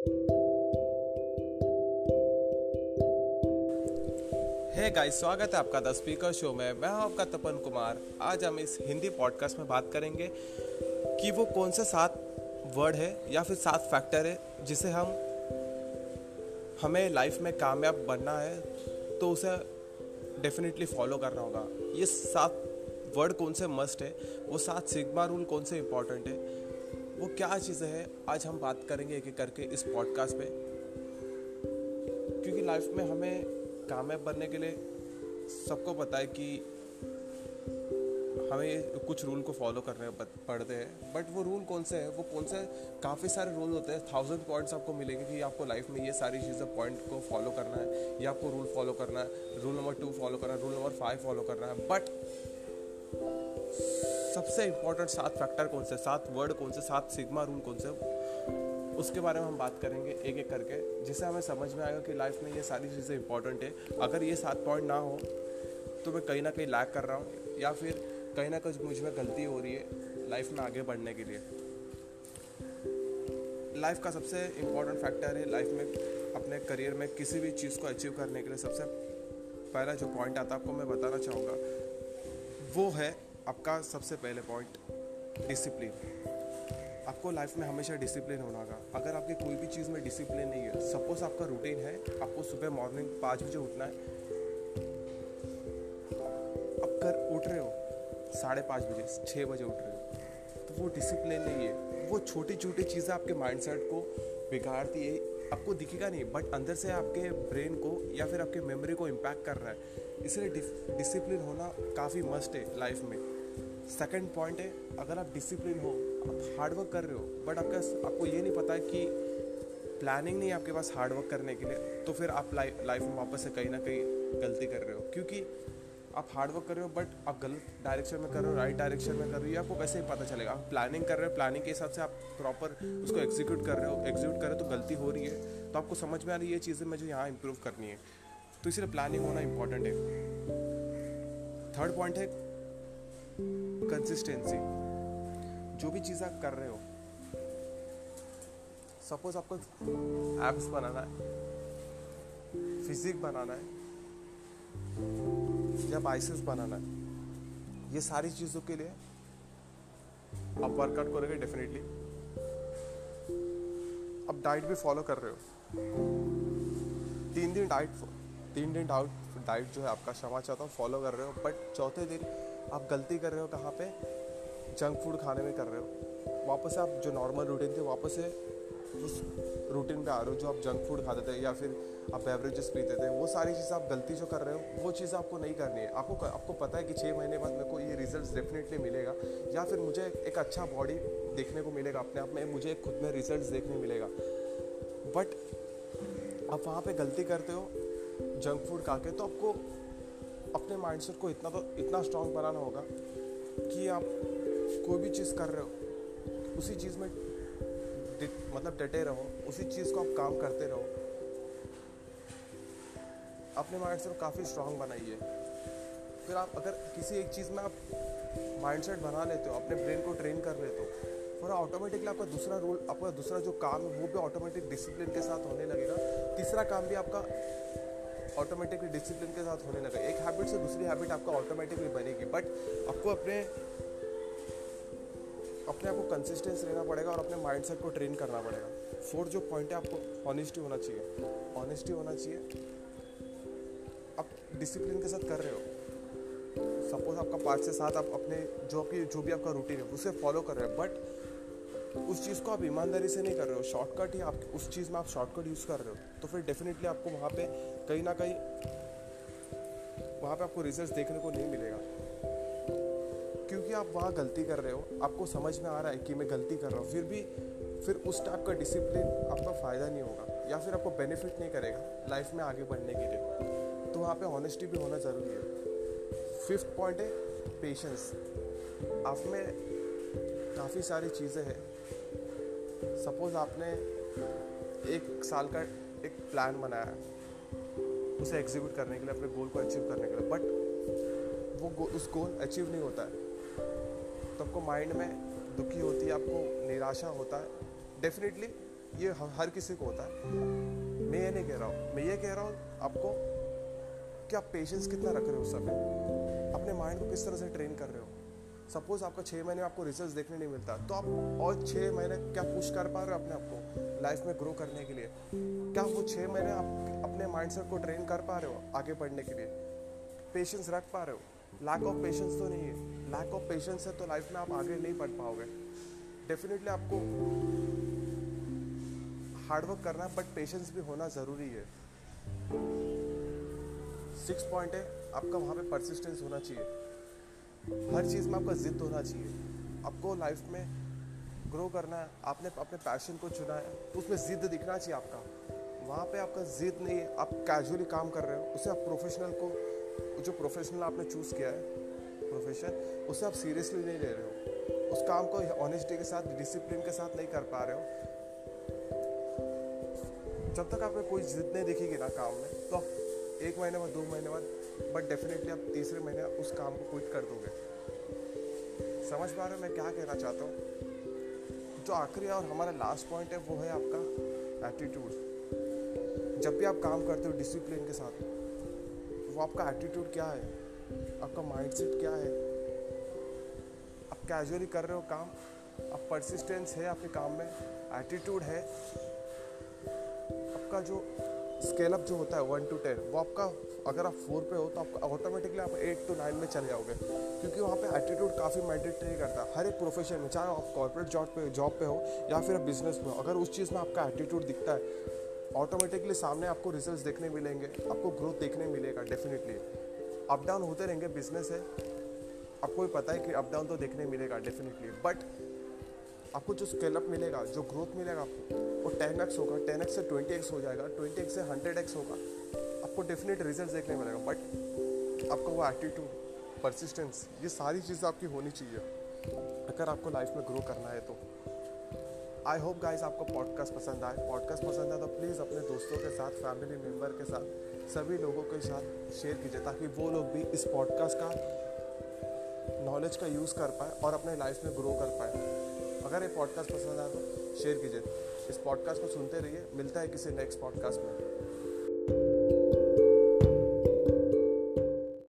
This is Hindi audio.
हे गाइस स्वागत है आपका द स्पीकर शो में। मैं हूँ आपका तपन कुमार। आज हम इस हिंदी पॉडकास्ट में बात करेंगे कि वो कौन से सात वर्ड है या फिर सात फैक्टर है जिसे हम, हमें लाइफ में कामयाब बनना है तो उसे डेफिनेटली फॉलो करना होगा। ये सात वर्ड कौन से मस्ट है? वो सात सिग्मा रूल कौन से इम्पोर्टेंट है? वो क्या चीज़ें हैं? आज हम बात करेंगे एक एक करके इस पॉडकास्ट पे। क्योंकि लाइफ में हमें कामयाब बनने के लिए, सबको पता है कि हमें कुछ रूल को फॉलो करने पड़ते हैं। बट वो रूल कौन से हैं? वो कौन से काफ़ी सारे रूल होते हैं। थाउज़ेंड पॉइंट्स आपको मिलेंगे कि आपको लाइफ में ये सारी चीज़ें पॉइंट को फॉलो करना है, या आपको रूल फॉलो करना है। रूल नंबर टू फॉलो करना है रूल नंबर फाइव फॉलो करना है। बट सबसे इम्पोर्टेंट सात फैक्टर कौन से? सात वर्ड कौन से? सात सिग्मा रूल कौन से? उसके बारे में हम बात करेंगे एक एक करके, जिससे हमें समझ में आएगा कि लाइफ में ये सारी चीज़ें इंपॉर्टेंट है। अगर ये सात पॉइंट ना हो तो मैं कहीं ना कहीं लैक कर रहा हूँ, या फिर कहीं ना कहीं मुझमें गलती हो रही है लाइफ में आगे बढ़ने के लिए। लाइफ का सबसे इम्पोर्टेंट फैक्टर है लाइफ में अपने करियर में किसी भी चीज़ को अचीव करने के लिए सबसे पहला जो पॉइंट आता है, आपको मैं बताना चाहूँगा, वो है आपका सबसे पहले पॉइंट डिसिप्लिन आपको लाइफ में हमेशा डिसिप्लिन होना होगा। अगर आपके कोई भी चीज़ में डिसिप्लिन नहीं है सपोज़ आपका रूटीन है, आपको सुबह मॉर्निंग पाँच बजे उठना है। अब कर उठ रहे हो, साढ़े पाँच बजे छः बजे उठ रहे हो तो वो डिसिप्लिन नहीं है। वो छोटी छोटी चीज़ें आपके माइंडसेट को बिगाड़ती है, आपको दिखेगा नहीं बट अंदर से आपके ब्रेन को या फिर आपके मेमोरी को इम्पैक्ट कर रहा है। इसलिए डिसिप्लिन होना काफ़ी मस्ट है लाइफ में। सेकंड पॉइंट है, अगर आप डिसिप्लिन हो, आप हार्डवर्क कर रहे हो बट आपका आपको ये नहीं पता है कि प्लानिंग नहीं आपके पास हार्डवर्क करने के लिए तो फिर आप लाइफ में वापस से कहीं ना कहीं गलती कर रहे हो। क्योंकि आप हार्डवर्क कर रहे हो बट आप गलत डायरेक्शन में कर रहे हो राइट डायरेक्शन में कर रहे हो आपको कैसे ही पता चलेगा। आप प्लानिंग कर रहे हो प्लानिंग के हिसाब से आप प्रॉपर उसको एग्जीक्यूट कर रहे हो एग्जीक्यूट कर रहे हो तो गलती हो रही है। तो आपको समझ में आ रही है, ये चीज़ें मुझे यहाँ इम्प्रूव करनी है। तो इसलिए प्लानिंग होना इंपॉर्टेंट है। थर्ड पॉइंट है कंसिस्टेंसी जो भी चीज़ आप कर रहे हो सपोज़ आपको एप्स बनाना है फिजिक बनाना है, या बाइसेस बनाना है, ये सारी चीज़ों के लिए आप वर्कआउट करोगे डेफिनेटली आप डाइट भी फॉलो कर रहे हो. तीन दिन डाइट तीन दिन डाउट डाइट जो है आपका क्षमा चाहता हूँ फॉलो कर रहे हो बट चौथे दिन आप गलती कर रहे हो कहाँ पे? जंक फ़ूड खाने में कर रहे हो। वापस आप जो नॉर्मल रूटीन थे, वापस से उस रूटीन पे आ रहे हो जो आप जंक फ़ूड खाते थे या फिर आप बेवरेजेस पीते थे, वो सारी चीज़ें आप गलती जो कर रहे हो, वो चीज़ आपको नहीं करनी है। आपको आपको पता है कि छः महीने बाद मेरे को ये रिज़ल्ट डेफिनेटली मिलेगा, या फिर मुझे एक अच्छा बॉडी देखने को मिलेगा अपने आप में, मुझे खुद में रिज़ल्ट देखने मिलेगा। बट आप वहाँ पे गलती करते हो जंक फ़ूड खा के तो आपको अपने माइंडसेट को इतना तो इतना स्ट्रांग बनाना होगा कि आप कोई भी चीज़ कर रहे हो, उसी चीज़ में मतलब डटे रहो, उसी चीज़ को आप काम करते रहो। अपने माइंडसेट को काफ़ी स्ट्रांग बनाइए। फिर आप अगर किसी एक चीज़ में आप माइंड सेट बना लेते हो, अपने ब्रेन को ट्रेन कर लेते हो, फिर ऑटोमेटिकली आपका दूसरा रोल आपका दूसरा जो काम है, वो भी ऑटोमेटिक डिसिप्लिन के साथ होने लगेगा। तीसरा काम भी आपका ऑटोमेटिकली डिसिप्लिन के साथ होने लगा। एक हैबिट से दूसरी हैबिट आपका ऑटोमेटिकली बनेगी। बट आपको अपने अपने आप को कंसिस्टेंस रहना पड़ेगा और अपने माइंडसेट को ट्रेन करना पड़ेगा। फोर्थ जो पॉइंट है, आपको ऑनेस्टी होना चाहिए। ऑनेस्टी होना चाहिए। आप डिसिप्लिन के साथ कर रहे हो। सपोज़ आपका पाँच से सात आप अपने, जो आपकी, जो भी आपका रूटीन है, उसे फॉलो कर रहे हो। बट उस चीज़ को आप ईमानदारी से नहीं कर रहे हो। शॉर्टकट ही आप, उस चीज़ में आप शॉर्टकट यूज़ कर रहे हो। तो फिर डेफिनेटली आपको वहाँ पे कहीं ना कहीं, वहाँ पे आपको रिज़ल्ट देखने को नहीं मिलेगा। क्योंकि आप वहाँ गलती कर रहे हो। आपको समझ में आ रहा है कि मैं गलती कर रहा हूँ। फिर भी, फिर उस टाइप का डिसिप्लिन आपका फ़ायदा नहीं होगा। या फिर आपको बेनिफिट नहीं करेगा लाइफ में आगे बढ़ने के लिए। तो वहाँ पे ऑनेस्टी भी होना ज़रूरी है। फिफ्थ पॉइंट है पेशेंस आप में काफ़ी सारी चीज़ें हैं। सपोज़ आपने एक साल का एक प्लान बनाया उसे एग्जीक्यूट करने के लिए अपने गोल को अचीव करने के लिए बट वो गो, उस गोल अचीव नहीं होता है। तो आपको माइंड में दुखी होती है आपको निराशा होता है। डेफिनेटली ये हर किसी को होता है। मैं ये नहीं कह रहा हूँ। मैं ये कह रहा हूँ आपको कि आप पेशेंस कितना रख रहे हो उस समय? अपने माइंड को किस तरह से ट्रेन कर रहे हो? सपोज़ आपका छः महीने आपको रिज़ल्ट देखने नहीं मिलता तो आप और छः महीने क्या पुश कर पा रहे हो अपने आप को लाइफ में ग्रो करने के लिए? क्या वो छः महीने आप अपने माइंड को ट्रेन कर पा रहे हो आगे बढ़ने के लिए? पेशेंस रख पा रहे हो? लैक ऑफ़ पेशेंस तो नहीं है। लैक ऑफ़ पेशेंस है तो लाइफ में आप आगे नहीं बढ़ पाओगे। डेफिनेटली आपको हार्डवर्क करना बट पेशेंस भी होना ज़रूरी है। सिक्स पॉइंट है, आपका वहाँ पे परसिस्टेंस होना चाहिए। हर चीज़ में आपका ज़िद होना चाहिए। आपको लाइफ में ग्रो करना है, आपने अपने पैशन को चुना है तो उसमें ज़िद दिखना चाहिए आपका। वहाँ पे आपका ज़िद नहीं है आप कैजुअली काम कर रहे हो, उसे आप प्रोफेशनल को, जो प्रोफेशनल आपने चूज़ किया है प्रोफेशन उसे आप सीरियसली नहीं ले रहे हो। उस काम को ऑनेस्टी के साथ डिसिप्लिन के साथ नहीं कर पा रहे हो। जब तक आपने कोई जिद नहीं दिखेगी ना काम में तो एक महीने बाद, दो महीने बाद बट डेफिनेटली आप तीसरे महीने उस काम को क्विट कर दोगे। समझ पा रहे हो मैं क्या कहना चाहता हूँ? जो आखिरी और हमारा लास्ट पॉइंट है, वो है आपका एटीट्यूड जब भी आप काम करते हो डिसिप्लिन के साथ, वो आपका एटीट्यूड क्या है? आपका माइंडसेट क्या है? आप कैजुअली कर रहे हो काम, आप परसिस्टेंस है आपके काम में एटीट्यूड है, आपका जो स्केल अप जो होता है वन टू टेन वो आपका अगर आप फोर पे हो तो आपका ऑटोमेटिकली आप एट टू नाइन में चले जाओगे। क्योंकि वहाँ पे एटीट्यूड काफ़ी मैंडेटरी करता है। हर एक प्रोफेशन में, चाहे आप कॉर्पोरेट जॉब पे जॉब पे हो या फिर बिज़नेस में हो, अगर उस चीज़ में आपका एटीट्यूड दिखता है ऑटोमेटिकली सामने आपको रिज़ल्ट देखने मिलेंगे, आपको ग्रोथ देखने मिलेगा डेफिनेटली अप डाउन होते रहेंगे बिज़नेस है, आपको भी पता है कि अप डाउन तो देखने मिलेगा डेफिनेटली बट आपको जो स्केल अप मिलेगा, जो ग्रोथ मिलेगा आपको, वो टेन एक्स होगा टेन एक्स से ट्वेंटी एक्स हो जाएगा ट्वेंटी एक्स से हंड्रेड एक्स होगा। आपको डेफिनेट रिज़ल्ट देखने मिलेगा बट आपका वो एटीट्यूड परसिस्टेंस ये सारी चीज़ें आपकी होनी चाहिए। अगर आपको लाइफ में ग्रो करना है तो। आई होप गाइज़ आपको पॉडकास्ट पसंद आए। पॉडकास्ट पसंद आए तो प्लीज़ अपने दोस्तों के साथ फैमिली मेंबर के साथ, सभी लोगों के साथ शेयर कीजिए, ताकि वो लोग भी इस पॉडकास्ट का नॉलेज का यूज़ कर पाए और अपने लाइफ में ग्रो कर पाए। अगर ये पॉडकास्ट पसंद आया तो शेयर कीजिए। इस पॉडकास्ट को सुनते रहिए। मिलता है किसी नेक्स्ट पॉडकास्ट में।